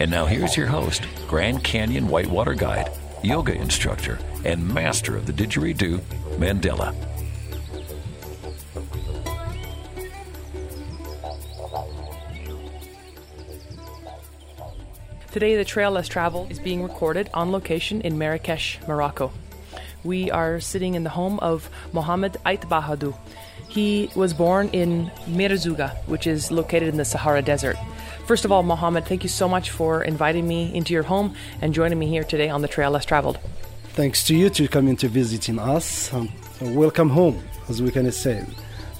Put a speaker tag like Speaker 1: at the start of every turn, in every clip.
Speaker 1: And now here's your host, Grand Canyon Whitewater Guide, yoga instructor, and master of the didgeridoo, Mandela.
Speaker 2: Today, the Trail Less Travel is being recorded on location in Marrakesh, Morocco. We are sitting in the home of Mohammed Ait Bahadou. He was born in Merzouga, which is located in the Sahara Desert. First of all, Mohammed, thank you so much for inviting me into your home and joining me here today on the Trail Less Traveled.
Speaker 3: Thanks to you to coming to visiting us. Um, welcome home, as we can say.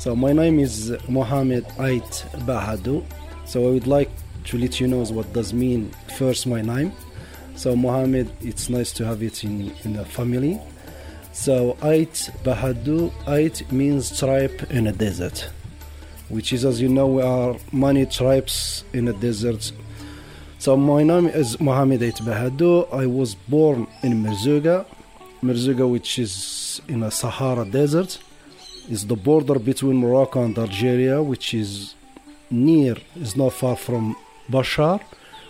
Speaker 3: So my name is Mohammed Ait Bahadou. So I would like to let you know what does mean first my name. So Mohammed, it's nice to have it in, in the family. So Ait Bahadou, Ait means tribe in a desert, which is as you know we are many tribes in the desert. So my name is Mohammed Ait. I was born in Merzouga, Merzouga which is in a Sahara desert, is the border between Morocco and Algeria, which is near, is not far from Bashar,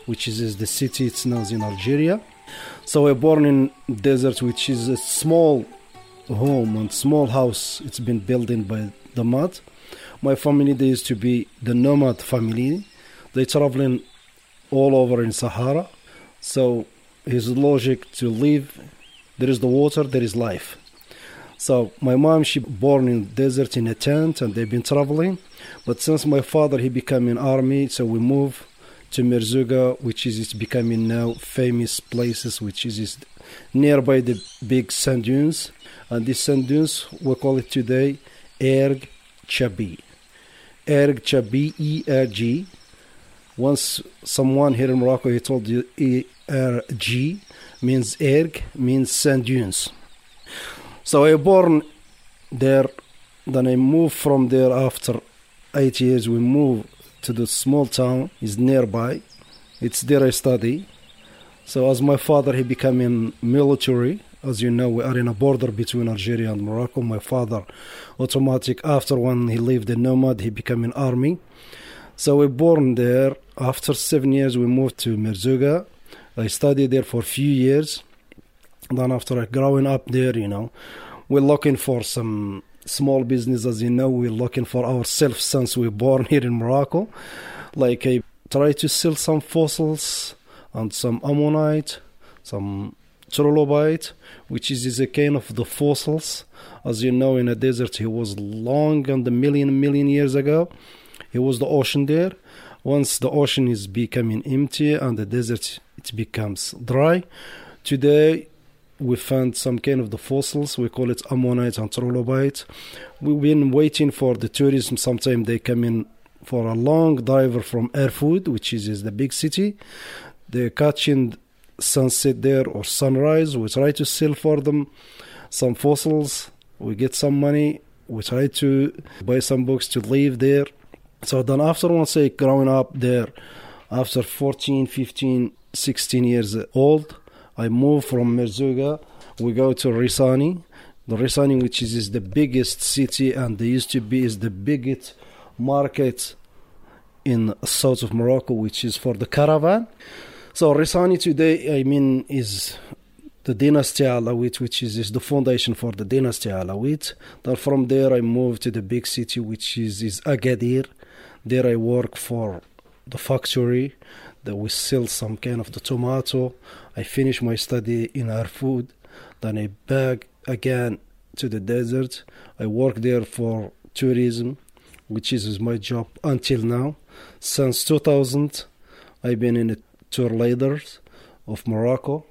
Speaker 3: which is, is the city it's known in Algeria. So I born in desert, which is a small home and small house. It's been built in by the mud. My family they used to be the nomad family. They traveling all over in Sahara. So his logic to live, there is the water, there is life. So my mom she born in desert in a tent and they've been traveling. But since my father he became in army, so we moved to Merzouga, which is it's becoming now famous places, which is, is nearby the big sand dunes. And these sand dunes, we call it today Erg Chebbi. Erg Chebbi, E-R-G. Once someone here in Morocco, he told you E-R-G means Erg, means sand dunes. So I born there, then I moved from there after eight years. We moved to the small town is nearby. It's there I study. So as my father he became in military, as you know, we are in a border between Algeria and Morocco. My father, automatic after when he lived in Nomad, he became an army. So we born there. After seven years, we moved to Merzouga. I studied there for a few years. Then after growing up there, you know, we're looking for some small business as you know we're looking for ourselves since we're born here in morocco like i try to sell some fossils and some ammonite some trilobite which is, is a kind of the fossils as you know in a desert he was long and a million million years ago it was the ocean there once the ocean is becoming empty and the desert it becomes dry today we found some kind of the fossils. We call it ammonite and trilobite. We've been waiting for the tourism. Sometimes they come in for a long diver from Erfoud, which is, is the big city. They're catching sunset there or sunrise. We try to sell for them some fossils. We get some money. We try to buy some books to live there. So then after once I growing up there, after 14, 15, 16 years old, I moved from Merzouga. We go to Rissani. The Rissani, which is, is the biggest city and there used to be is the biggest market in south of Morocco, which is for the caravan. So Rissani today, I mean, is the dynasty Alawite, which is, is the foundation for the dynasty Alawite. Then from there, I moved to the big city, which is, is Agadir. There I work for the factory that we sell some kind of the tomato. I finish my study in Erfoud, then I back again to the desert. I work there for tourism, which is my job until now. Since 2000, I've been in a tour leaders of Morocco.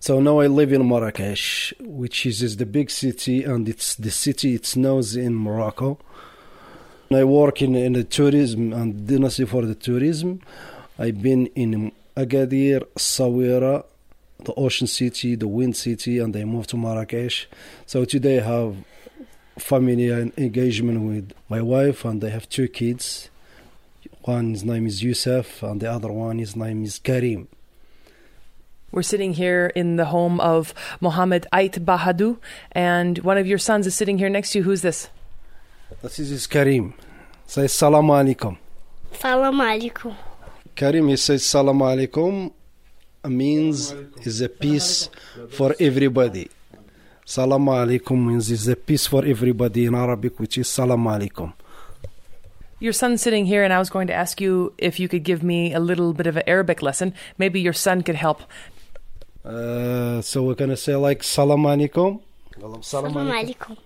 Speaker 3: So now I live in Marrakesh, which is, is the big city and it's the city it's known in Morocco. I work in, in the tourism and dynasty for the tourism. I've been in Agadir, Sawira, the ocean city, the wind city, and they moved to Marrakesh. So today I have family and engagement with my wife, and I have two kids. One his name is Yusuf, and the other one his name is Karim.
Speaker 2: We're sitting here in the home of Mohammed Ait Bahadu, and one of your sons is sitting here next to you. Who's this?
Speaker 3: This is Karim. Say salam alaikum.
Speaker 4: Salam alaikum.
Speaker 3: Karim, he says salam alaikum means is a peace for everybody. Salam alaikum means is a peace for everybody in Arabic, which is salam alaikum
Speaker 2: your son's sitting here, and I was going to ask you if you could give me a little bit of an Arabic lesson. Maybe your son could help.
Speaker 3: Uh, so we're going to say like salam alaikum. Salam
Speaker 4: alaikum.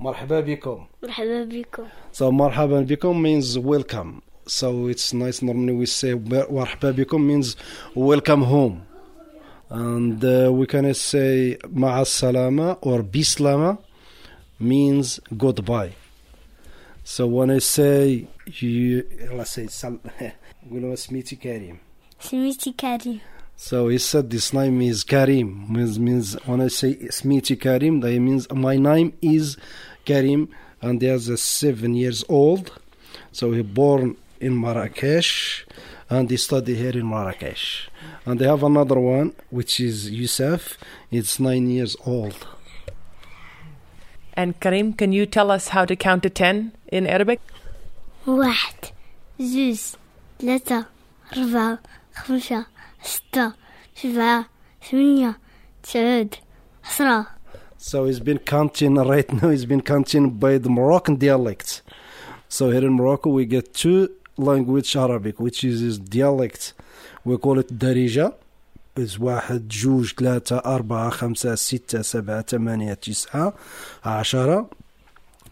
Speaker 3: Marhaba bikum.
Speaker 4: Marhaba bikum.
Speaker 3: So marhaba bikum means welcome. So it's nice. Normally we say marhaba bikum means welcome home. And uh, we can say ma'a salama or bislama means goodbye. So when I say you, let's say Sal, we know Smiti
Speaker 4: Karim. Smiti Karim.
Speaker 3: So he said this name is Karim. Means means when I say Smiti Karim, that means my name is Karim, and he is seven years old. So he born in Marrakesh, and he study here in Marrakesh. And they have another one which is Yusuf. It's nine years old.
Speaker 2: And Karim, can you tell us how to count to ten in Arabic?
Speaker 4: واحد زوز ثلاثة أربعة خمسة ستة سبعة ثمانية تسعود عشرة
Speaker 3: So he's been counting right now. He's been counting by the Moroccan dialects. So here in Morocco, we get two language Arabic, which is his dialect. We call it Darija. Is واحد جوج ثلاثة أربعة خمسة ستة سبعة ثمانية تسعة عشرة.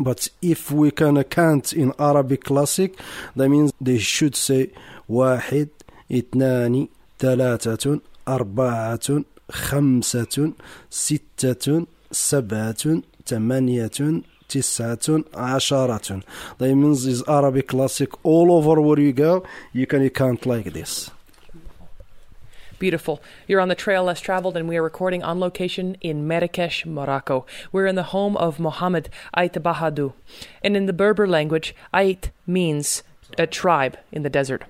Speaker 3: But if we can count in Arabic classic, that means they should say واحد اثنان ثلاثة أربعة خمسة ستة سبعة ثمانية تسعة عشرة That means is Arabic classic all over where you go you can count like this
Speaker 2: Beautiful. You're on the trail less traveled, and we are recording on location in Marrakesh, Morocco. We're in the home of Mohammed Ait Bahadu. And in the Berber language, Ait means a tribe in the desert.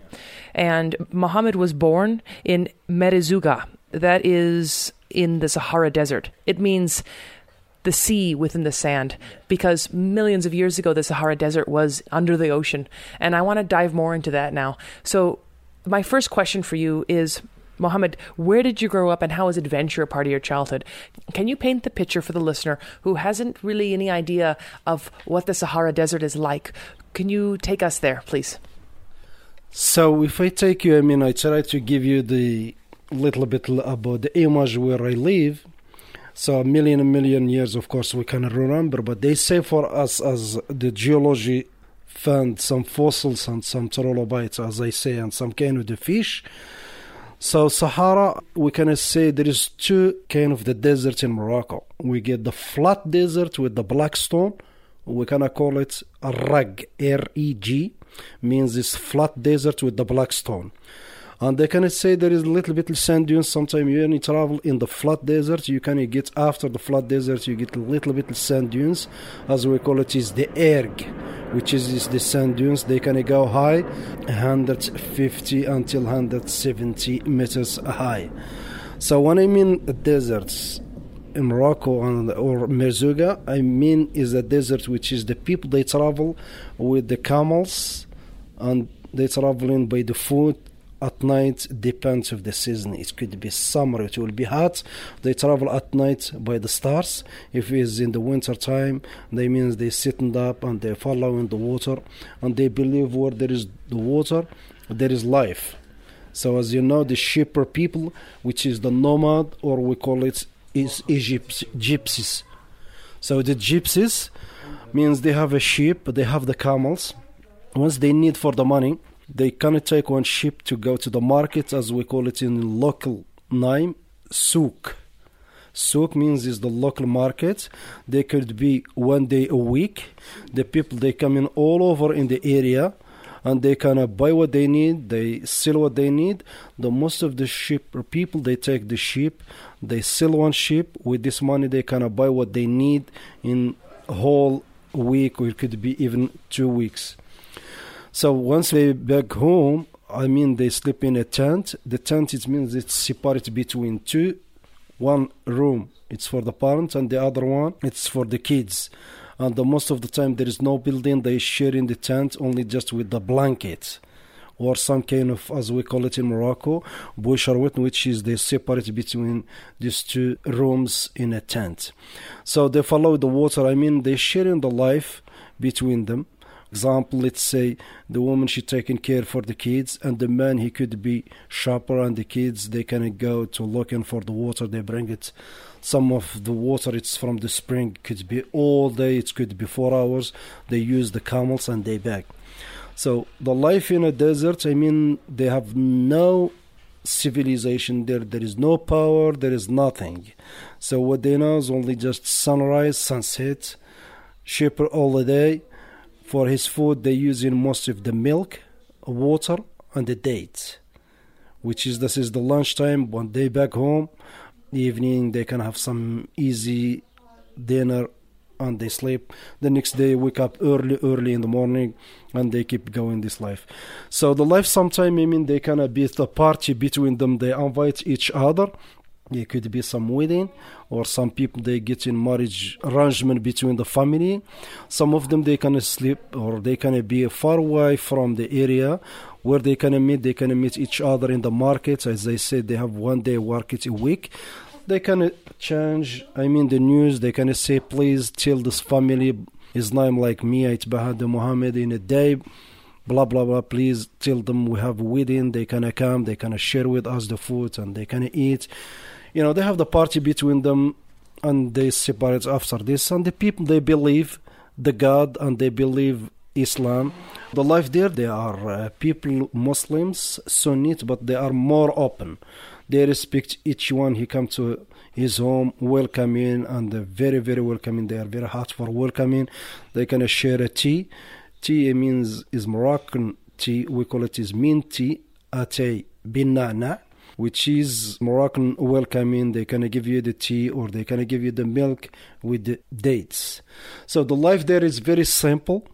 Speaker 2: And Mohammed was born in Merzouga, that is in the Sahara Desert. It means the sea within the sand because millions of years ago the Sahara Desert was under the ocean. And I want to dive more into that now. So, my first question for you is Mohammed, where did you grow up and how was adventure a part of your childhood? Can you paint the picture for the listener who hasn't really any idea of what the Sahara Desert is like? Can you take us there, please?
Speaker 3: So if I take you, I mean, I try to give you the little bit about the image where I live. So a million, a million years, of course, we cannot remember, but they say for us as the geology found some fossils and some trilobites, as I say, and some kind of the fish. So Sahara, we can say there is two kind of the desert in Morocco. We get the flat desert with the black stone. We can call it rag, R-E-G, means this flat desert with the black stone. And they can say there is a little bit of sand dunes. Sometimes when you travel in the flat desert. You can get after the flat desert, you get a little bit of sand dunes, as we call it is the erg, which is, the sand dunes. They can go high, 150 until 170 meters high. So when I mean deserts in Morocco or Merzouga, I mean is a desert which is the people they travel with the camels and they traveling by the foot at night depends of the season it could be summer it will be hot. They travel at night by the stars. If it's in the winter time they means they sitting up and they following the water and they believe where there is the water there is life. So as you know the shepherd people which is the nomad or we call it is Egypt gypsies. So the gypsies means they have a sheep they have the camels. Once they need for the money they cannot take one ship to go to the market as we call it in local name souk souk means is the local market they could be one day a week the people they come in all over in the area and they kind of uh, buy what they need, they sell what they need. The most of the sheep uh, people they take the sheep, they sell one sheep. With this money, they kind of uh, buy what they need in whole week, or it could be even two weeks. So once they back home, I mean they sleep in a tent. The tent it means it's separated between two, one room it's for the parents and the other one it's for the kids. And the most of the time there is no building. They share in the tent only just with the blankets or some kind of, as we call it in Morocco, boucharwet, which is the separate between these two rooms in a tent. So they follow the water. I mean, they share in the life between them example let's say the woman she taking care for the kids and the man he could be shopper and the kids they can go to looking for the water they bring it. Some of the water it's from the spring could be all day it could be four hours they use the camels and they back so the life in a desert i mean they have no civilization there there is no power there is nothing. So what they know is only just sunrise sunset shepherd all the day for his food, they use in most of the milk, water, and the dates, which is this is the lunchtime. One day back home, evening they can have some easy dinner and they sleep. The next day wake up early, early in the morning, and they keep going this life. So the life sometime I mean they kind of be a party between them. They invite each other it could be some wedding or some people they get in marriage arrangement between the family. Some of them they can sleep or they can be far away from the area where they can meet. They can meet each other in the markets as I said they have one day market a week. They can change i mean the news. They can say please tell this family his name like me it's bahad muhammad in a day. Blah blah blah. Please tell them we have wedding. They can come. They can share with us the food and they can eat you know they have the party between them and they separate after this. And the people they believe the god and they believe islam. The life there they are uh, people muslims sunnit but they are more open. They respect each one. He come to his home welcoming and very very welcoming they are very hot for welcoming. They can share a tea. Tea means is moroccan tea. We call it is mint tea atay bin na'na which is Moroccan welcoming. They can give you the tea or they can give you the milk with the dates. So the life there is very simple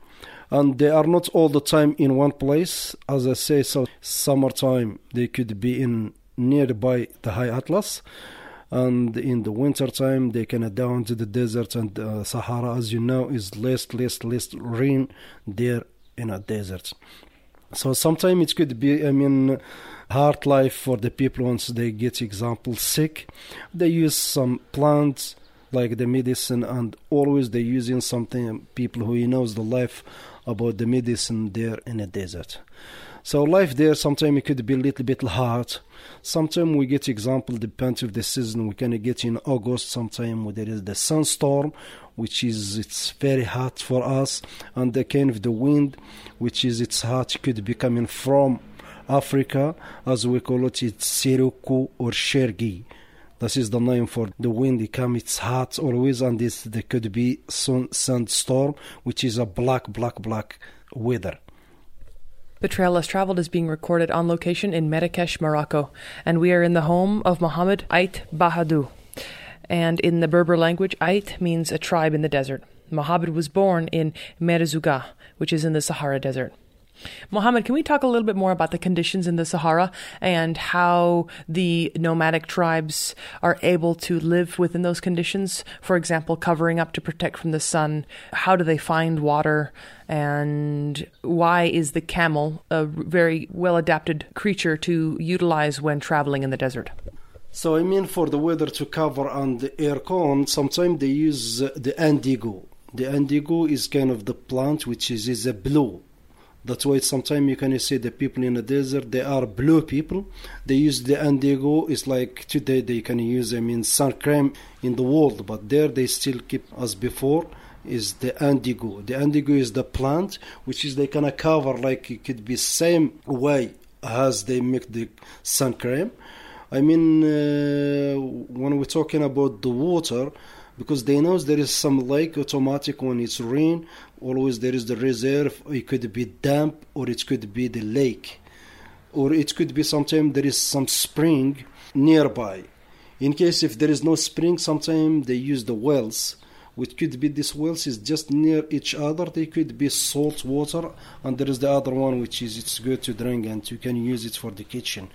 Speaker 3: and they are not all the time in one place. As I say, so summertime they could be in nearby the High Atlas and in the winter time they can down to the desert and uh, Sahara as you know is less less less rain there in a desert so sometimes it could be I mean hard life for the people once they get example sick they use some plants like the medicine and always they using something people who knows the life about the medicine there in the desert. So life there sometimes it could be a little bit hard. Sometimes we get example depends of the season we can get in august sometime there is the sunstorm which is it's very hot for us and the kind of the wind which is it's hot could be coming from Africa, as we call it, it's Sirocco or Shergi. This is the name for the wind. It comes, it's hot always, and this there could be sun, sandstorm, which is a black, black, black weather.
Speaker 2: The Trail Less Traveled is being recorded on location in Marrakesh, Morocco, and we are in the home of Mohammed Ait Bahadou. And in the Berber language, Ait means a tribe in the desert. Mohammed was born in Merzouga, which is in the Sahara Desert. Mohammed, can we talk a little bit more about the conditions in the Sahara and how the nomadic tribes are able to live within those conditions? For example, covering up to protect from the sun. How do they find water? And why is the camel a very well adapted creature to utilize when traveling in the desert?
Speaker 3: So, I mean, for the weather to cover and the air con, sometimes they use the indigo. The indigo is kind of the plant which is, is a blue that's why sometimes you can see the people in the desert, they are blue people. They use the indigo. It's like today they can use, I mean, sun cream in the world, but there they still keep as before is the indigo. The indigo is the plant which is they can cover like it could be same way as they make the sun cream. I mean, uh, when we're talking about the water, because they know there is some lake automatic when it's rain. Always there is the reserve. It could be damp or it could be the lake, or it could be sometimes there is some spring nearby. In case if there is no spring, sometimes they use the wells which could be these wells is just near each other. They could be salt water, and there is the other one which is it's good to drink and you can use it for the kitchen.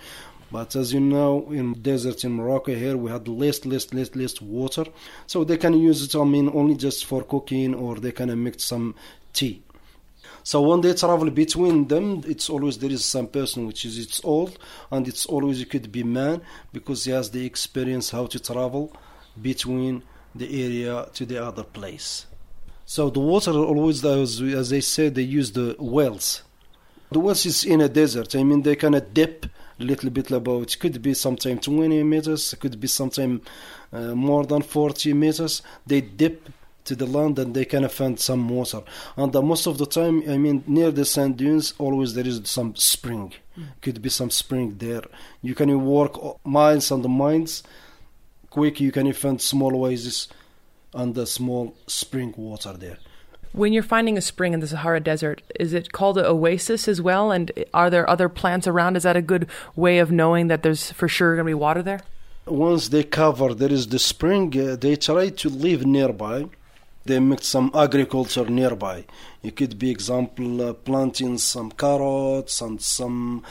Speaker 3: But as you know, in deserts in Morocco here, we had less, less, less, less water, so they can use it. I mean, only just for cooking, or they can mix some tea. So when they travel between them, it's always there is some person which is it's old, and it's always it could be man because he has the experience how to travel between the area to the other place. So the water always, as, as they said, they use the wells. The wells is in a desert. I mean, they of dip a little bit about. Could be sometime 20 meters. Could be sometime uh, more than 40 meters. They dip to the land and they can of find some water. And uh, most of the time, I mean, near the sand dunes, always there is some spring. Mm. Could be some spring there. You can walk miles and miles quick you can find small oases and the small spring water there.
Speaker 2: When you're finding a spring in the Sahara Desert, is it called an oasis as well? And are there other plants around? Is that a good way of knowing that there's for sure going to be water there?
Speaker 3: Once they cover, there is the spring, uh, they try to live nearby. They make some agriculture nearby. It could be, example, uh, planting some carrots and some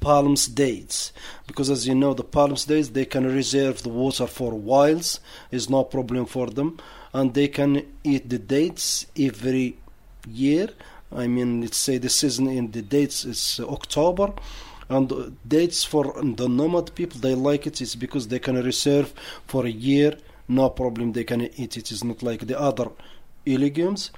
Speaker 3: palms dates because as you know the palms dates they can reserve the water for whiles is no problem for them and they can eat the dates every year. I mean let's say the season in the dates is october. And dates for the nomad people they like it it is because they can reserve for a year. No problem they can eat it. It is not like the other legumes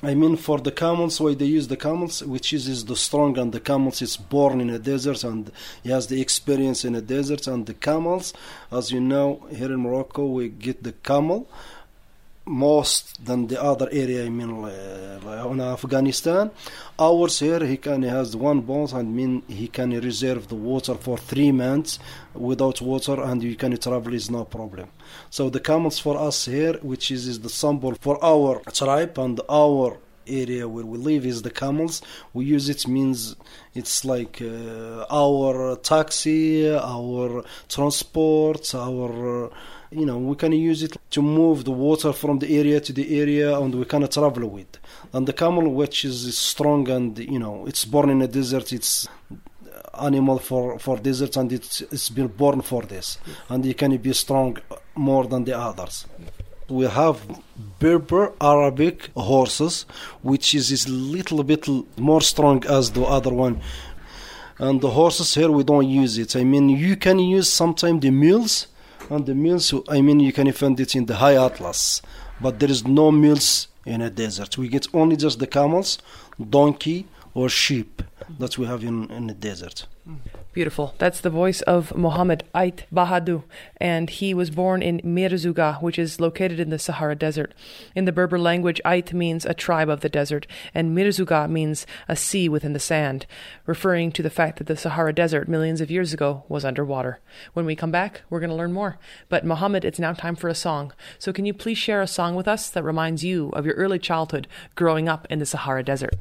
Speaker 3: I mean, for the camels, why they use the camels, which is, is the strong, and the camels is born in a desert and he has the experience in a desert. And the camels, as you know, here in Morocco, we get the camel most than the other area. I mean, uh, in Afghanistan, ours here he can he has one boat and mean he can reserve the water for three months without water, and you can travel is no problem. So the camels for us here, which is, is the symbol for our tribe and our area where we live is the camels. We use it means it's like uh, our taxi, our transport, our you know we can use it to move the water from the area to the area and we can travel with and the camel which is strong and you know it's born in a desert it's animal for for desert and it's, it's been born for this and it can be strong more than the others we have Berber Arabic horses, which is a little bit more strong as the other one. And the horses here we don't use it. I mean, you can use sometimes the mules, and the mules, I mean, you can find it in the high atlas, but there is no mules in a desert. We get only just the camels, donkey, or sheep that we have in, in the desert. Mm.
Speaker 2: Beautiful. That's the voice of Mohammed Ait Bahadu, and he was born in Merzouga, which is located in the Sahara Desert. In the Berber language, Ait means a tribe of the desert, and Merzouga means a sea within the sand, referring to the fact that the Sahara Desert millions of years ago was underwater. When we come back, we're going to learn more. But Mohammed, it's now time for a song. So can you please share a song with us that reminds you of your early childhood growing up in the Sahara Desert?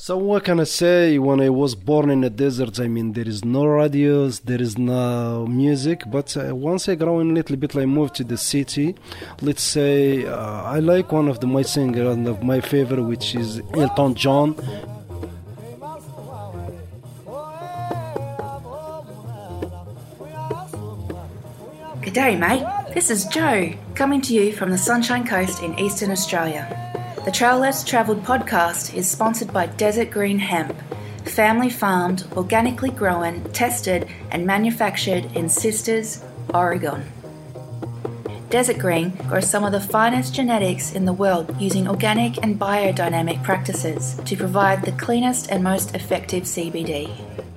Speaker 3: So what can I say? When I was born in the desert, I mean, there is no radios, there is no music. But uh, once I grow a little bit, I moved to the city. Let's say uh, I like one of the my singer and of my favorite, which is Elton John.
Speaker 5: Good day, mate. This is Joe, coming to you from the Sunshine Coast in eastern Australia. The Trail Less Travelled podcast is sponsored by Desert Green Hemp, family farmed, organically grown, tested, and manufactured in Sisters, Oregon. Desert Green grows some of the finest genetics in the world using organic and biodynamic practices to provide the cleanest and most effective CBD.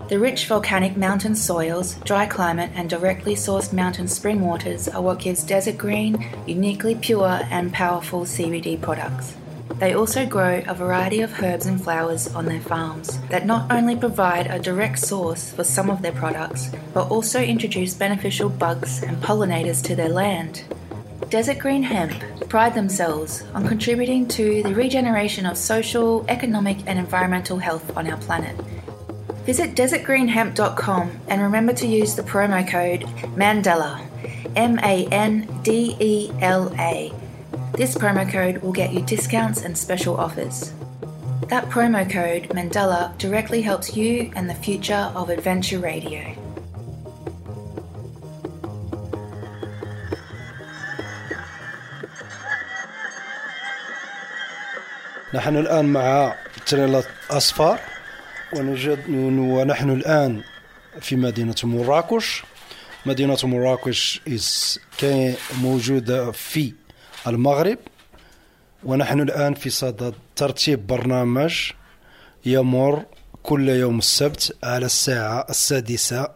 Speaker 5: The rich volcanic mountain soils, dry climate, and directly sourced mountain spring waters are what gives Desert Green uniquely pure and powerful CBD products. They also grow a variety of herbs and flowers on their farms that not only provide a direct source for some of their products, but also introduce beneficial bugs and pollinators to their land. Desert Green Hemp pride themselves on contributing to the regeneration of social, economic, and environmental health on our planet. Visit desertgreenhemp.com and remember to use the promo code MANDELA, M A N D E L A. This promo code will get you discounts and special offers. That promo code, Mandela, directly helps you and the future of Adventure Radio.
Speaker 3: نحن الآن مع تريلا أصفر ونوجد ونحن الآن في مدينة مراكش مدينة مراكش is كان موجودة في المغرب ونحن الآن في صدد ترتيب برنامج يمر كل يوم السبت على الساعة السادسة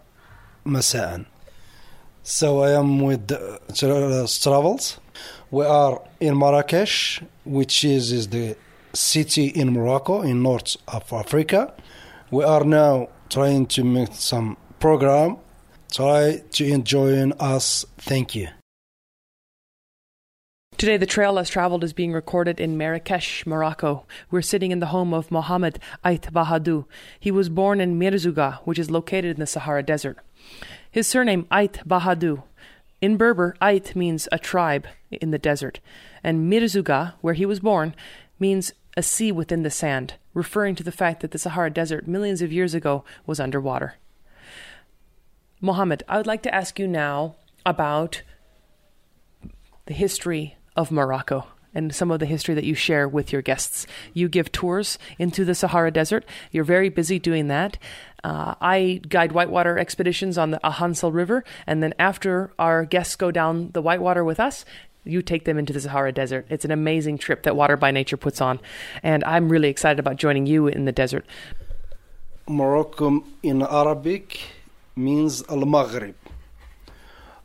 Speaker 3: مساء am with uh, Travels. We are in Marrakesh, which is, is the city in Morocco, in north of Africa. We are now trying to make some program. Try to enjoy us. Thank you.
Speaker 2: Today, the trail less traveled is being recorded in Marrakesh, Morocco. We're sitting in the home of Mohammed Ait Bahadou. He was born in Merzouga, which is located in the Sahara Desert. His surname, Ait Bahadou. In Berber, Ait means a tribe in the desert, and Merzouga, where he was born, means a sea within the sand, referring to the fact that the Sahara Desert millions of years ago was underwater. Mohammed, I would like to ask you now about the history of Morocco and some of the history that you share with your guests. You give tours into the Sahara Desert. You're very busy doing that. Uh, I guide whitewater expeditions on the Ahansal River, and then after our guests go down the whitewater with us, you take them into the Sahara Desert. It's an amazing trip that Water by Nature puts on, and I'm really excited about joining you in the desert.
Speaker 3: Morocco in Arabic means Al Maghrib.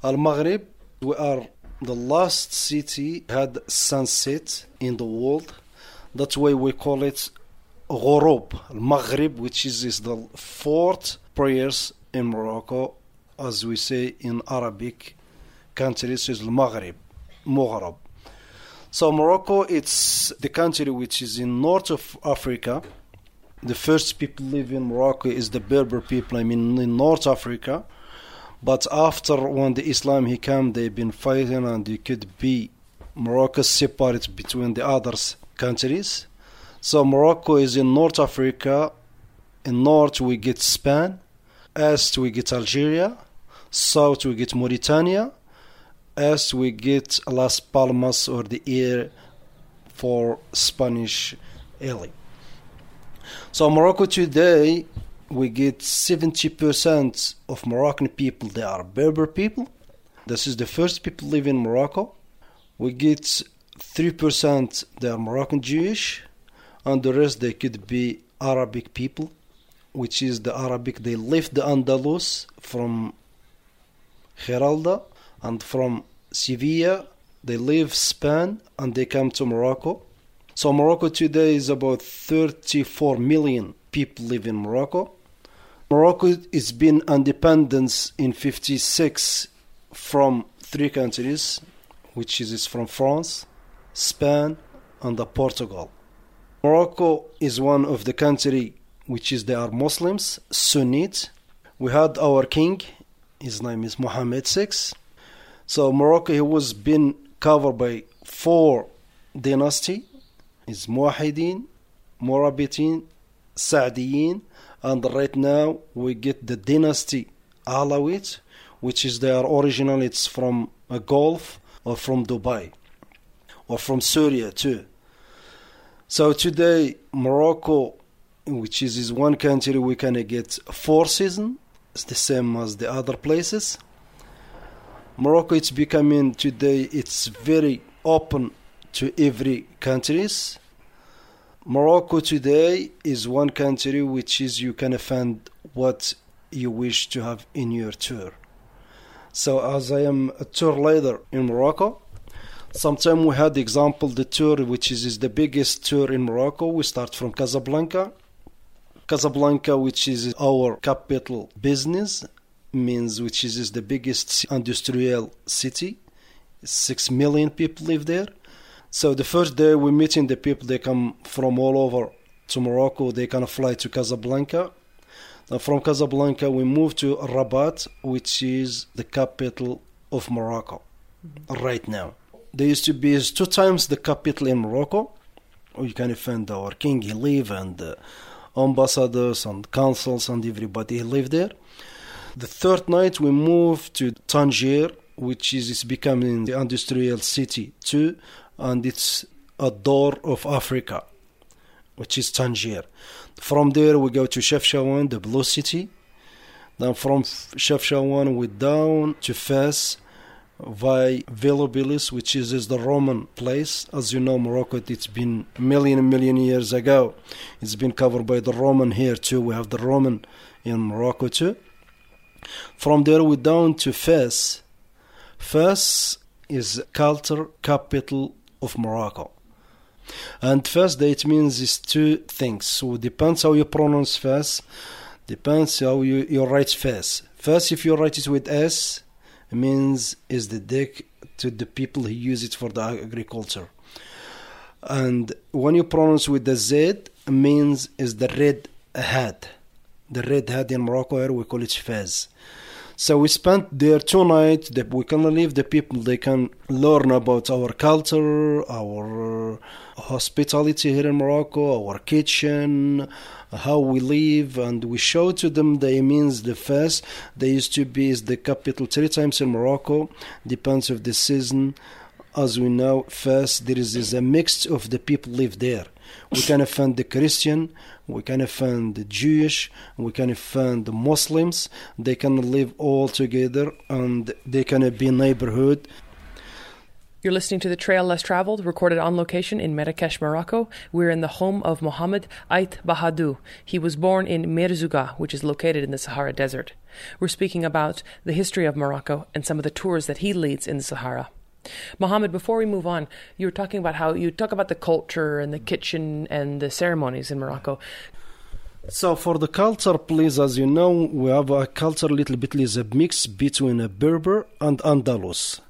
Speaker 3: Al Maghrib, we are the last city had sunset in the world. That's why we call it Ghorob, Maghrib, which is, is the fourth prayers in Morocco, as we say in Arabic countries, is Maghrib, Maghrib. So Morocco, it's the country which is in north of Africa. The first people live in Morocco is the Berber people. I mean, in North Africa. But after when the Islam he came, they've been fighting, and you could be Morocco separate between the other countries. So Morocco is in North Africa. In north we get Spain, east we get Algeria, south we get Mauritania, east we get Las Palmas or the ear for Spanish alley. So Morocco today we get 70% of Moroccan people they are Berber people. This is the first people live in Morocco. We get 3% they are Moroccan Jewish and the rest they could be Arabic people which is the Arabic they left the Andalus from Geralda and from Sevilla they leave Spain and they come to Morocco. So Morocco today is about 34 million people live in Morocco. Morocco has been independent in 56 from three countries, which is from France, Spain, and Portugal. Morocco is one of the country which is they are Muslims, Sunnite. We had our king, his name is Mohammed VI. So Morocco he was been covered by four dynasty, is Muwahidin, Morabitin, Saadiyin, and right now we get the dynasty Alawite, which is their original. It's from a Gulf or from Dubai or from Syria too. So today Morocco, which is, is one country, we can get four seasons. It's the same as the other places. Morocco, it's becoming today. It's very open to every countries. Morocco today is one country which is you can find what you wish to have in your tour. So as I am a tour leader in Morocco, sometime we had the example the tour which is, is the biggest tour in Morocco. We start from Casablanca. Casablanca, which is our capital business, means which is, is the biggest industrial city Six million people live there. So the first day we're meeting the people, they come from all over to Morocco. They kind of fly to Casablanca. And from Casablanca, we move to Rabat, which is the capital of Morocco right now. There used to be two times the capital in Morocco. You can find our king, he live, and uh, ambassadors and consuls and everybody he live there. The third night we moved to Tangier, which is, is becoming the industrial city too, and it's a door of Africa, which is Tangier. From there we go to Chefchaouen, the blue city. Then from Chefchaouen we down to Fez, via Volubilis, which is, is the Roman place. As you know, Morocco, it's been million million years ago. It's been covered by the Roman here too. We have the Roman in Morocco too. From there, we down to Fez. Fez is culture capital of Morocco. And first it means is two things. So depends how you pronounce first, Depends how you, you write Fez. Fez, if you write it with S, means is the dick to the people who use it for the agriculture. And when you pronounce with the Z, means is the red hat. The red hat in Morocco here we call it Fez. So we spent there two nights that we can leave the people they can learn about our culture, our hospitality here in Morocco, our kitchen, how we live, and we show to them the means the Fez. They used to be the capital three times in Morocco, depends of the season. As we know, Fez there is, is a mix of the people live there. We can offend the Christian, we can offend the Jewish, we can offend the Muslims. They can live all together and they can be neighborhood.
Speaker 2: You're listening to The Trail Less Traveled, recorded on location in Marrakesh, Morocco. We're in the home of Mohammed Ait Bahadou. He was born in Merzouga, which is located in the Sahara Desert. We're speaking about the history of Morocco and some of the tours that he leads in the Sahara. Mohammed, before we move on, you were talking about how you talk about the culture and the kitchen and the ceremonies in Morocco.
Speaker 3: So for the culture, please, as you know, we have a culture a little bit is a mix between a Berber and Andalus.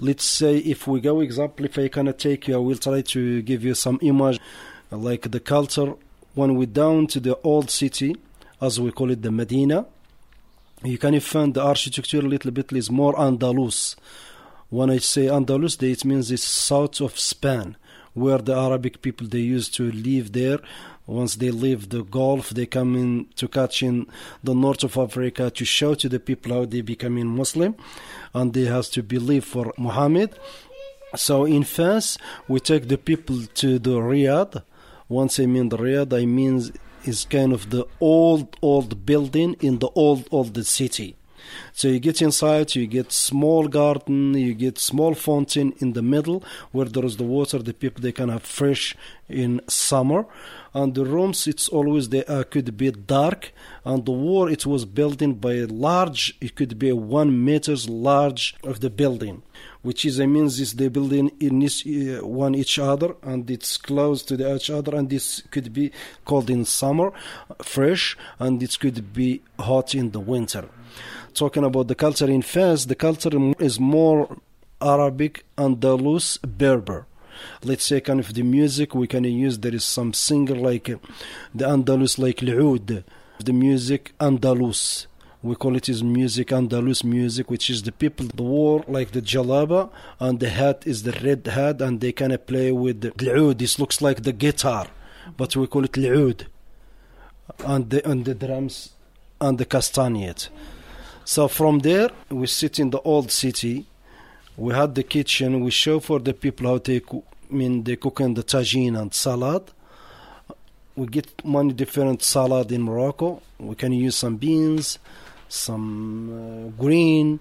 Speaker 3: Let's say if we go example, if I can take you, I will try to give you some image like the culture when we down to the old city, as we call it the Medina. You can find the architecture a little bit is more Andalus when I say Andalus, it means it's south of Spain, where the Arabic people they used to live there. Once they leave the Gulf, they come in to catch in the north of Africa to show to the people how they becoming Muslim, and they have to believe for Muhammad. So in Fez, we take the people to the Riad. Once I mean the Riad, I mean is kind of the old old building in the old old city. So you get inside, you get small garden, you get small fountain in the middle where there is the water. The people they can have fresh in summer, and the rooms it's always they uh, could be dark. And the wall it was built in by large. It could be one meters large of the building which is I means is the building in this, uh, one each other and it's close to the each other and this could be cold in summer fresh and it could be hot in the winter talking about the culture in Fez, the culture is more Arabic, Andalus, Berber. Let's say kind of the music we can use. There is some singer like uh, the Andalus, like L'Oud, the music Andalus. We call it is music Andalus music, which is the people the wore like the jalaba and the hat is the red hat, and they kind of play with the L'Oud. This looks like the guitar, but we call it L'Oud, and the and the drums and the castanet. So from there, we sit in the old city. We had the kitchen. We show for the people how they cook, I mean they cook in the tagine and salad. We get many different salad in Morocco. We can use some beans, some uh, green.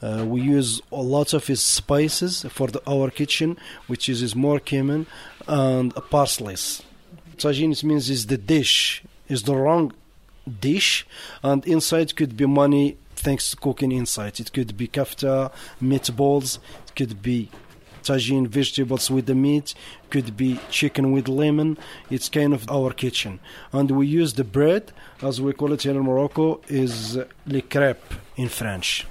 Speaker 3: Uh, we use a lot of his spices for the, our kitchen, which is, is more cumin and parsley. Tagine means is the dish, is the wrong dish, and inside could be money thanks to cooking inside. It could be kafta, meatballs, it could be tagine vegetables with the meat, could be chicken with lemon. It's kind of our kitchen. And we use the bread, as we call it here in Morocco, is le crepe in French.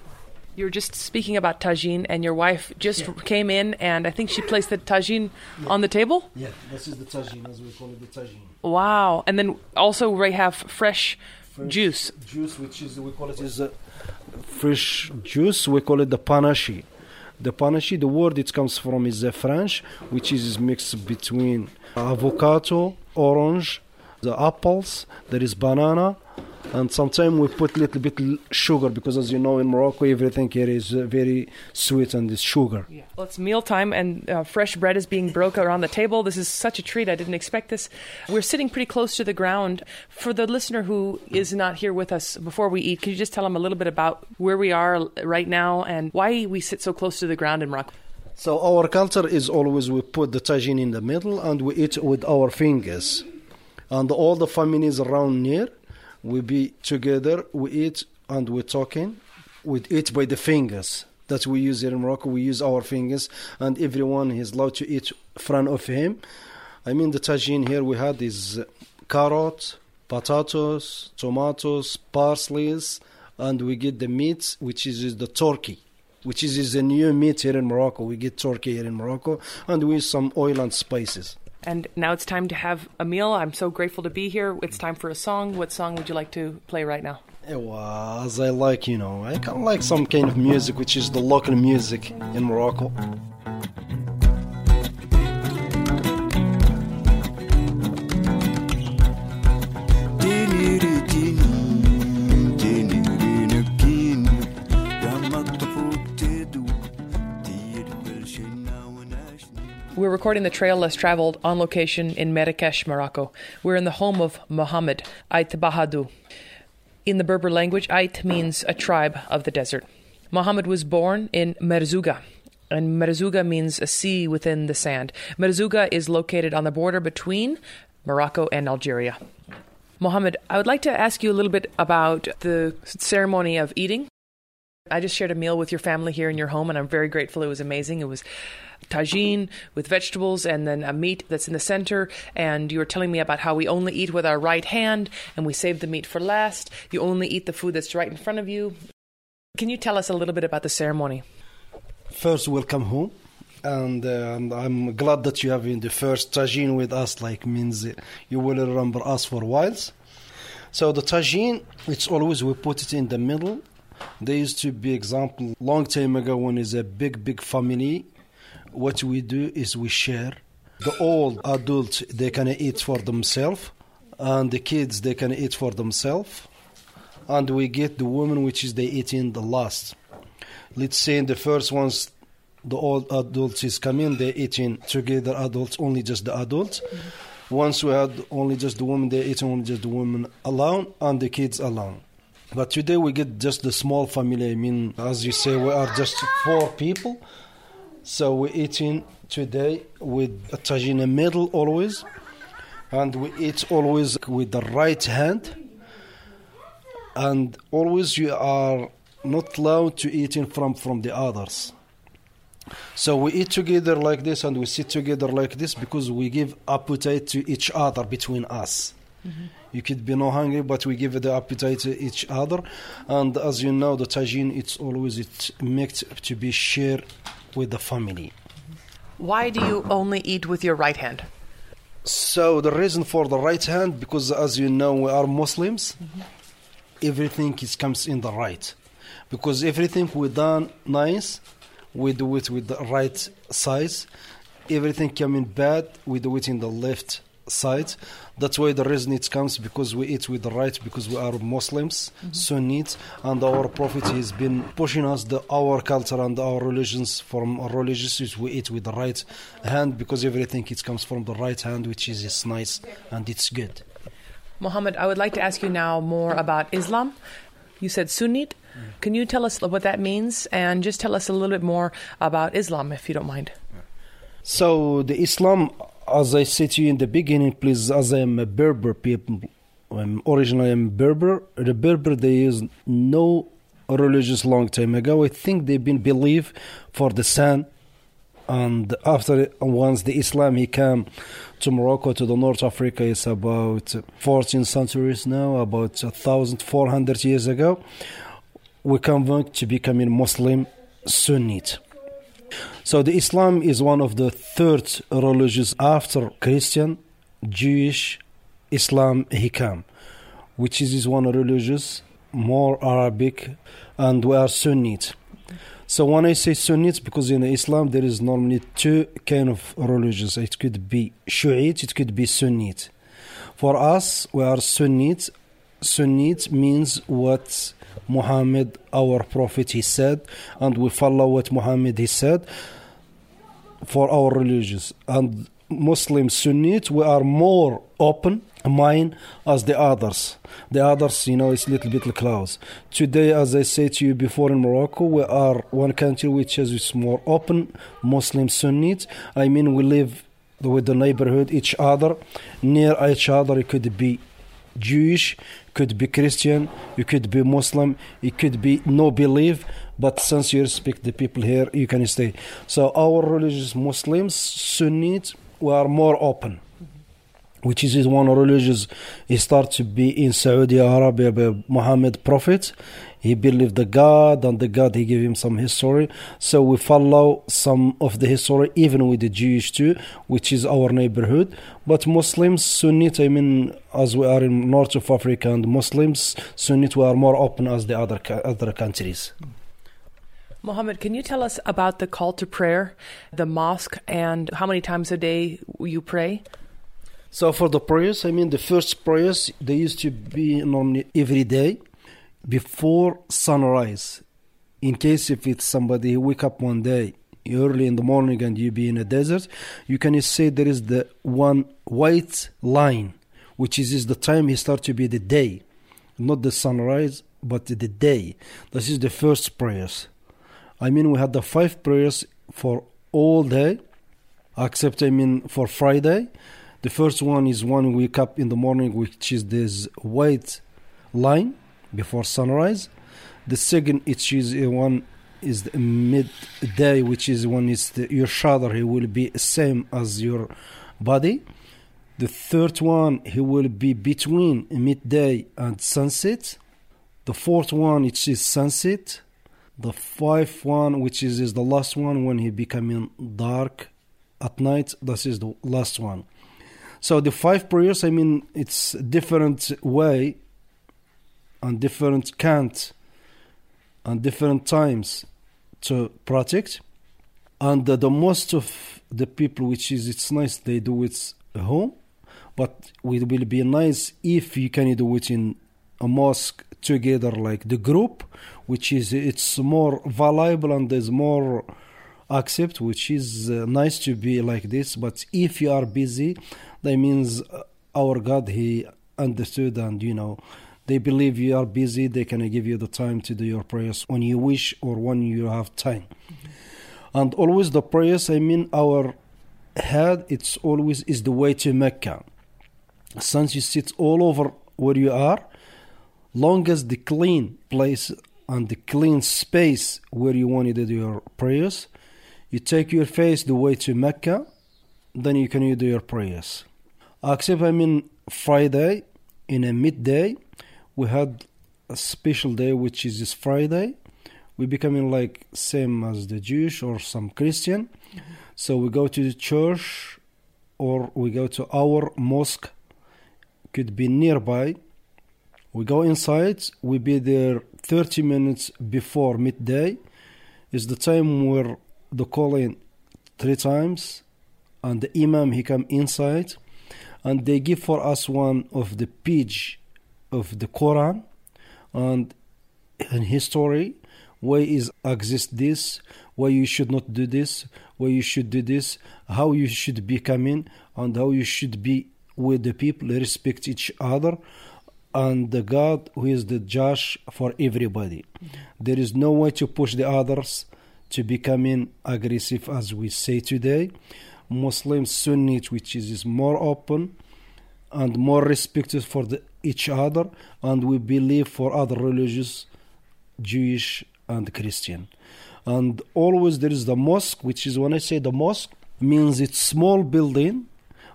Speaker 2: You were just speaking about tagine, and your wife just came in, and I think she placed the tagine on the table.
Speaker 3: Yeah, this is the tagine, as we call it, the tagine.
Speaker 2: Wow! And then also we have fresh, juice.
Speaker 3: Juice, which is we call it is uh, fresh juice. We call it the panache. The panache, the word it comes from is the French, which is mixed between avocado, orange, the apples. There is banana, and sometimes we put little bit sugar because, as you know, in Morocco everything here is uh, very sweet and it's sugar.
Speaker 2: Well, it's mealtime, and uh, fresh bread is being broke around the table. This is such a treat. I didn't expect this. We're sitting pretty close to the ground. For the listener who is not here with us before we eat, could you just tell them a little bit about where we are right now and why we sit so close to the ground in Morocco?
Speaker 3: So our culture is always we put the tagine in the middle and we eat with our fingers. And all the families around here, we be together, we eat and we're talking. We eat by the fingers that we use here in Morocco. We use our fingers and everyone is allowed to eat front of him. I mean the tagine here we had is carrot, potatoes, tomatoes, parsleys, and we get the meat which is, is the turkey which is, is a new meat here in Morocco. We get turkey here in Morocco, and we use some oil and spices.
Speaker 2: And now it's time to have a meal. I'm so grateful to be here. It's time for a song. What song would you like to play right now?
Speaker 3: Ewa, As I like, you know, I kind of like some kind of music, which is the local music in Morocco.
Speaker 2: We're recording the Trail Less Traveled on location in Marrakesh, Morocco. We're in the home of Mohammed Ait Bahadou. In the Berber language, Ait means a tribe of the desert. Mohammed was born in Merzouga, and Merzouga means a sea within the sand. Merzouga is located on the border between Morocco and Algeria. Mohammed, I would like to ask you a little bit about the ceremony of eating. I just shared a meal with your family here in your home, and I'm very grateful. It was amazing. It was tagine with vegetables and then a meat that's in the center. And you were telling me about how we only eat with our right hand and we save the meat for last. You only eat the food that's right in front of you. Can you tell us a little bit about the ceremony?
Speaker 3: First, welcome home. And, uh, and I'm glad that you have in the first tagine with us, like means you will remember us for a while. So the tagine, it's always we put it in the middle. There used to be example long time ago when is a big big family. What we do is we share. The old adults they can eat for themselves, and the kids they can eat for themselves, and we get the women which is they eating the last. Let's say in the first ones the old adults is coming, they eating together adults, only just the adults. Once we had only just the women, they eating only just the women alone and the kids alone. But today we get just the small family. I mean, as you say, we are just four people. So we're eating today with a the middle always. And we eat always with the right hand. And always you are not allowed to eat in front from the others. So we eat together like this and we sit together like this because we give appetite to each other between us. You could be no hungry, but we give the appetite to each other. And as you know, the tagine it's always it's mixed to be shared with the family.
Speaker 2: Why do you only eat with your right hand?
Speaker 3: So the reason for the right hand, because as you know, we are Muslims. Everything is comes in the right, because everything we done nice, we do it with the right size. Everything coming bad, we do it in the left side. That's why the reason it comes because we eat with the right because we are Muslims, mhm. Sunnis, and our Prophet has been pushing us the our culture and our religions from our religions we eat with the right hand because everything it comes from the right hand, which is, is nice and it's good.
Speaker 2: Mohammed, I would like to ask you now more about Islam. You said Sunnite. Can you tell us what that means and just tell us a little bit more about Islam, if you don't mind?
Speaker 3: So the Islam, as I said to you in the beginning, please, as I am a Berber people, I'm originally I'm Berber. The Berber they use no religious long time ago. I think they've been believe for the sun, and after once the Islam he came to Morocco to the North Africa is about 14 centuries now, about 1,400 years ago. we convert to becoming Muslim Sunnite. So the Islam is one of the third religions after Christian, Jewish, Islam, Hikam, which is one religious, more Arabic, and we are Sunnite. So when I say Sunnite, because in Islam there is normally two kind of religions. It could be Shiite, it could be Sunnite. For us, we are Sunnite. Sunnite means what Muhammad, our prophet, he said, and we follow what Muhammad he said for our religions. And Muslim Sunnite, we are more open mind as the others. The others, you know, it's little bit close. Today, as I said to you before in Morocco, we are one country which is more open, Muslim Sunnite. I mean, we live with the neighborhood, each other, near each other. It could be Jewish, could be Christian, you could be Muslim, it could be no belief, but since you respect the people here, you can stay. So our religious Muslims, Sunnis, we are more open. Which is one religious, he started to be in Saudi Arabia by Muhammad Prophet. He believed the God, and the God he gave him some history. So we follow some of the history, even with the Jewish too, which is our neighborhood. But Muslims, Sunnite, I mean, as we are in north of Africa, and Muslims, Sunnite, we are more open as the other other countries.
Speaker 2: Mohammed, can you tell us about the call to prayer, the mosque, and how many times a day you pray?
Speaker 3: So for the prayers, I mean the first prayers they used to be normally every day before sunrise. In case if it's somebody who wake up one day early in the morning and you be in a desert, you can say there is the one white line, which is, is the time he start to be the day, not the sunrise, but the day. This is the first prayers. I mean we had the five prayers for all day, except I mean for Friday. The first one is one wake up in the morning, which is this white line before sunrise. The second, it is one is the midday, which is when it's the, your shadow. He will be same as your body. The third one, he will be between midday and sunset. The fourth one, it is sunset. The fifth one, which is, is the last one, when he becoming dark at night. This is the last one. So the five prayers, I mean, it's different way and different count and different times to protect. And uh, the most of the people, which is it's nice, they do it at home, but it will be nice if you can do it in a mosque together, like the group, which is it's more valuable and there's more accept, which is uh, nice to be like this. But if you are busy, that means uh, our God He understood and you know they believe you are busy. They can give you the time to do your prayers when you wish or when you have time. Mm-hmm. And always the prayers. I mean our head. It's always is the way to Mecca. Since you sit all over where you are, long as the clean place and the clean space where you want to do your prayers, you take your face the way to Mecca, then you can do your prayers. Except I mean Friday in a midday, we had a special day which is this Friday. We becoming like same as the Jewish or some Christian. So we go to the church or we go to our mosque. Could be nearby. We go inside. We be there 30 minutes before midday. Is the time where the calling three times, and the imam he come inside, and they give for us one of the page of the Quran and in history why is exist this why you should not do this why you should do this how you should be coming and how you should be with the people respect each other and the God who is the judge for everybody. There is no way to push the others to becoming aggressive as we say today. Muslim Sunni, which is, more open and more respected for the each other and we believe for other religions jewish and christian. And always there is the mosque which is when i say the mosque means it's small building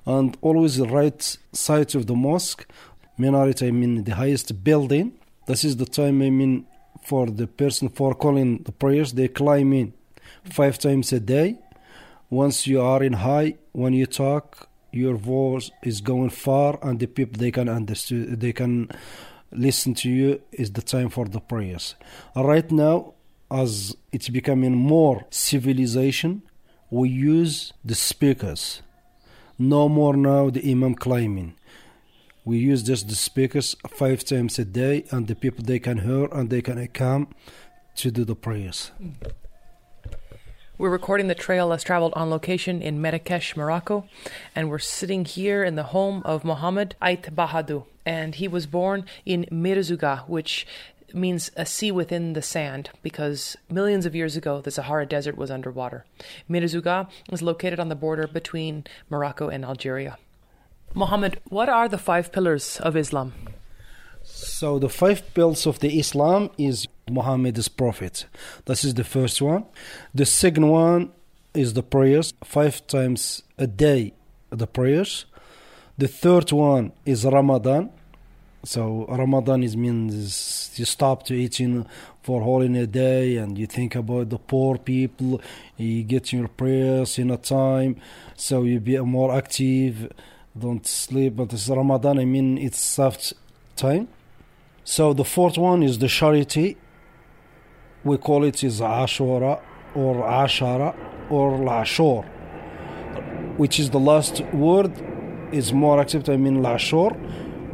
Speaker 3: and always the right side of the mosque. Minaret i mean the highest building. This is the time i mean for the person for calling the prayers. They climb in five times a day. Once you are in high, when you talk, your voice is going far, and the people they can understand, they can listen to you. Is the time for the prayers. Right now, as it's becoming more civilization, we use the speakers. No more now the imam climbing. We use just the speakers five times a day, and the people they can hear and they can come to do the prayers.
Speaker 2: We're recording the trail less traveled on location in Marrakesh, Morocco, and we're sitting here in the home of Mohammed Ait Bahadou. And he was born in Merzouga, which means a sea within the sand because millions of years ago the Sahara Desert was underwater. Merzouga is located on the border between Morocco and Algeria. Mohammed, what are the five pillars of Islam?
Speaker 3: So the five pillars of the Islam is Muhammad is prophet. This is the first one. The second one is the prayers, five times a day the prayers. The third one is Ramadan. So Ramadan is means you stop to eating for whole in a day and you think about the poor people. You get your prayers in a time, so you be more active. Don't sleep. But it's Ramadan. I mean, it's soft time. So the fourth one is the charity. We call it is Ashura or Ashara or Lashor, which is the last word is more accepted. I mean Lashor,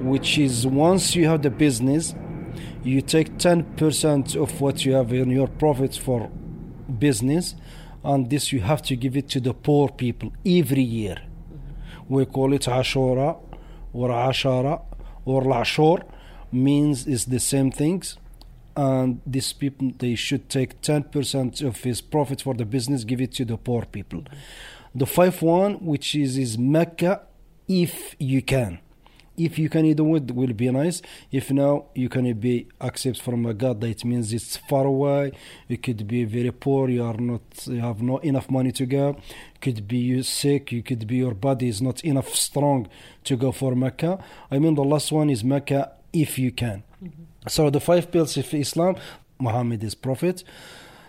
Speaker 3: which is once you have the business, you take 10% of what you have in your profits for business, and this you have to give it to the poor people every year. We call it Ashura or Ashara or Lashor means it's the same things. And these people they should take 10% of his profit for the business give it to the poor people. The five one which is is mecca if you can if you can do it will be nice if no you can be accept from a god that means it's far away you could be very poor you are not you have not enough money to go could be you sick you could be your body is not enough strong to go for mecca i mean the last one is mecca if you can. Mm-hmm. So the five pillars of Islam, Muhammad is prophet.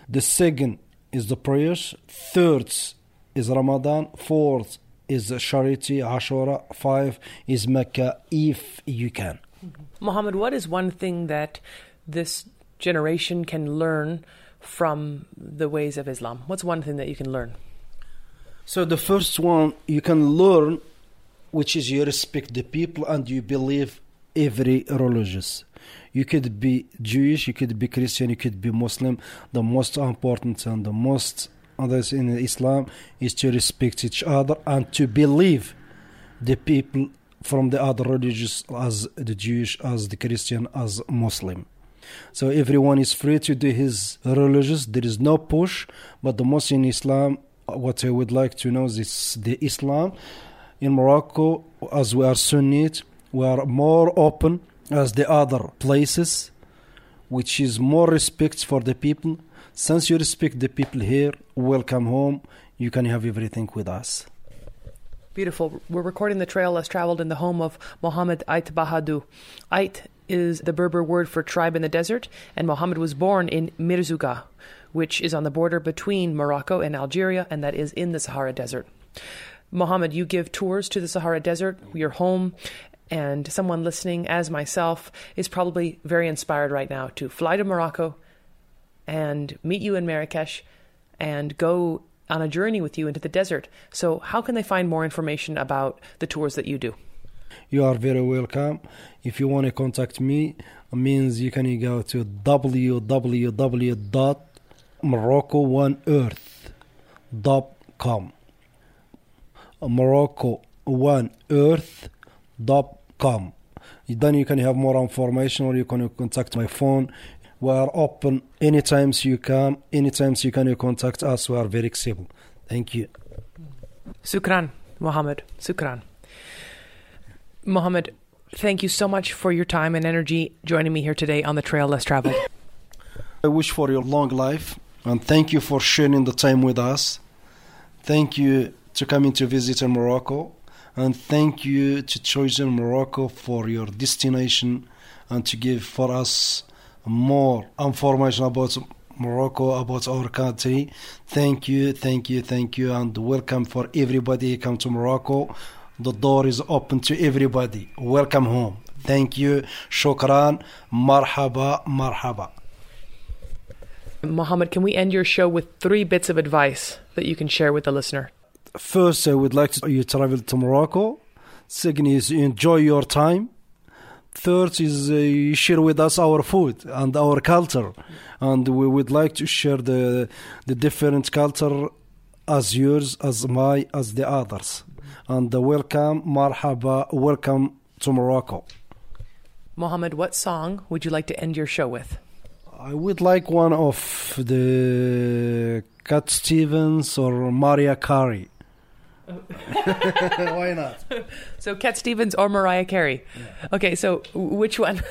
Speaker 3: The second is the prayers. Third is Ramadan. Fourth is charity, Ashura. Five is Mecca, if you can.
Speaker 2: Mm-hmm. Muhammad, what is one thing that this generation can learn from the ways of Islam? What's one thing that you can learn?
Speaker 3: So the first one you can learn, which is you respect the people and you believe every religious. You could be Jewish, you could be Christian, you could be Muslim. The most important and the most others in Islam is to respect each other and to believe the people from the other religions as the Jewish, as the Christian, as Muslim. So everyone is free to do his religious. There is no push, but the most in Islam, what I would like to know is the Islam in Morocco, as we are Sunnite, we are more open as the other places, which is more respect for the people. Since you respect the people here, welcome home. You can have everything with us.
Speaker 2: Beautiful. We're recording the trail less traveled in the home of Mohammed Ait Bahadou. Ait is the Berber word for tribe in the desert, and Mohammed was born in Merzouga, which is on the border between Morocco and Algeria, and that is in the Sahara Desert. Mohammed, you give tours to the Sahara Desert, your home, and someone listening, as myself, is probably very inspired right now to fly to Morocco and meet you in Marrakesh and go on a journey with you into the desert. So, how can they find more information about the tours that you do?
Speaker 3: You are very welcome. If you want to contact me, means you can go to www.morocco1earth.com. Morocco one earth dot com. Then you can have more information or you can contact my phone. We are open anytime you come, anytime you can you contact us. We are very accessible. Thank you.
Speaker 2: Shukran, Mohammed. Shukran. Mohammed, thank you so much for your time and energy joining me here today on the Trail Less Traveled.
Speaker 3: I wish for your long life and thank you for sharing the time with us. Thank you to coming to visit in Morocco and thank you to Chosen Morocco for your destination and to give for us more information about Morocco, about our country. Thank you, thank you, thank you, and welcome for everybody who come to Morocco. The door is open to everybody. Welcome home. Thank you. Shukran. Marhaba, marhaba.
Speaker 2: Mohammed, can we end your show with three bits of advice that you can share with the listener?
Speaker 3: First, I would like to, you travel to Morocco. Second is enjoy your time. Third is uh, share with us our food and our culture, and we would like to share the the different culture as yours, as my, as the others. And welcome, marhaba, welcome to Morocco.
Speaker 2: Mohammed, what song would you like to end your show with?
Speaker 3: I would like one of the Cat Stevens or Mariah Carey. Why not?
Speaker 2: So, Cat Stevens or Mariah Carey? Okay, so which one?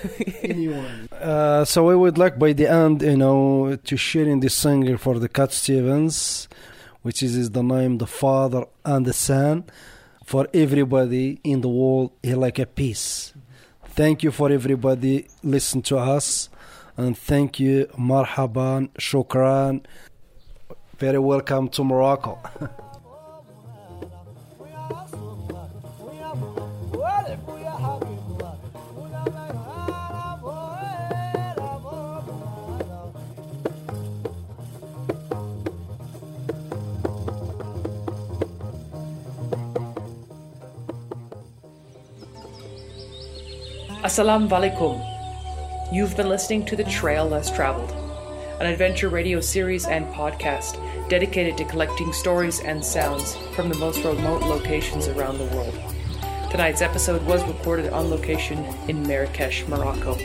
Speaker 3: Anyone. Uh, so I would like by the end, you know, to share in this singer for the Cat Stevens, which is, is the name the Father and the Son. For everybody in the world, he like a peace. Thank you for everybody listen to us, and thank you, marhaban, shukran. Very welcome to Morocco.
Speaker 2: Assalamu alaikum. You've been listening to The Trail Less Traveled, an adventure radio series and podcast dedicated to collecting stories and sounds from the most remote locations around the world. Tonight's episode was recorded on location in Marrakesh, Morocco.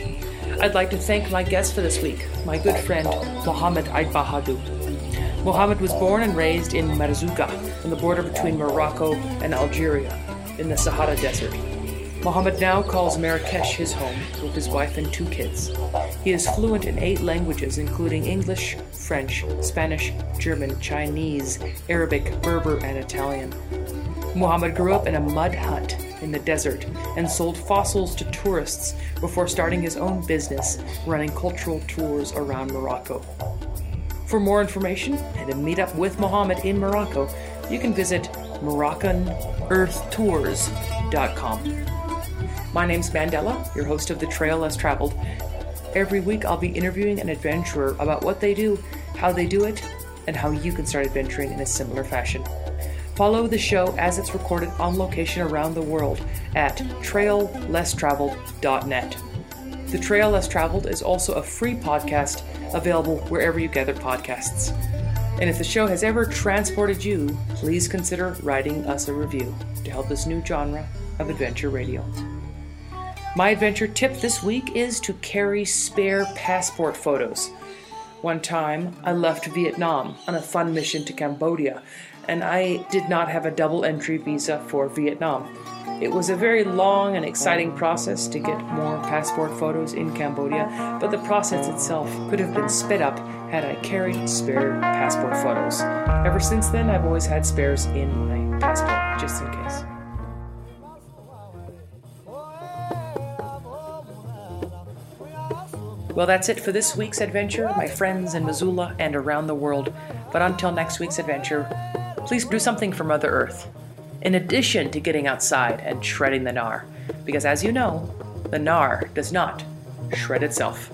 Speaker 2: I'd like to thank my guest for this week, my good friend Mohammed Ait Bahadou. Mohammed was born and raised in Merzouga, on the border between Morocco and Algeria, in the Sahara Desert. Mohammed now calls Marrakesh his home with his wife and two kids. He is fluent in eight languages, including English, French, Spanish, German, Chinese, Arabic, Berber, and Italian. Muhammad grew up in a mud hut in the desert and sold fossils to tourists before starting his own business running cultural tours around Morocco. For more information and to meet up with Muhammad in Morocco, you can visit MoroccanEarthTours.com. My name's Mandela, your host of The Trail Less Traveled. Every week I'll be interviewing an adventurer about what they do, how they do it, and how you can start adventuring in a similar fashion. Follow the show as it's recorded on location around the world at traillesstraveled.net. The Trail Less Traveled is also a free podcast available wherever you gather podcasts. And if the show has ever transported you, please consider writing us a review to help this new genre of adventure radio. My adventure tip this week is to carry spare passport photos. One time, I left Vietnam on a fun mission to Cambodia, and I did not have a double entry visa for Vietnam. It was a very long and exciting process to get more passport photos in Cambodia, but the process itself could have been sped up had I carried spare passport photos. Ever since then, I've always had spares in my passport, just in case. Well, that's it for this week's adventure, my friends in Missoula and around the world. But until next week's adventure, please do something for Mother Earth. In addition to getting outside and shredding the gnar, because as you know, the gnar does not shred itself.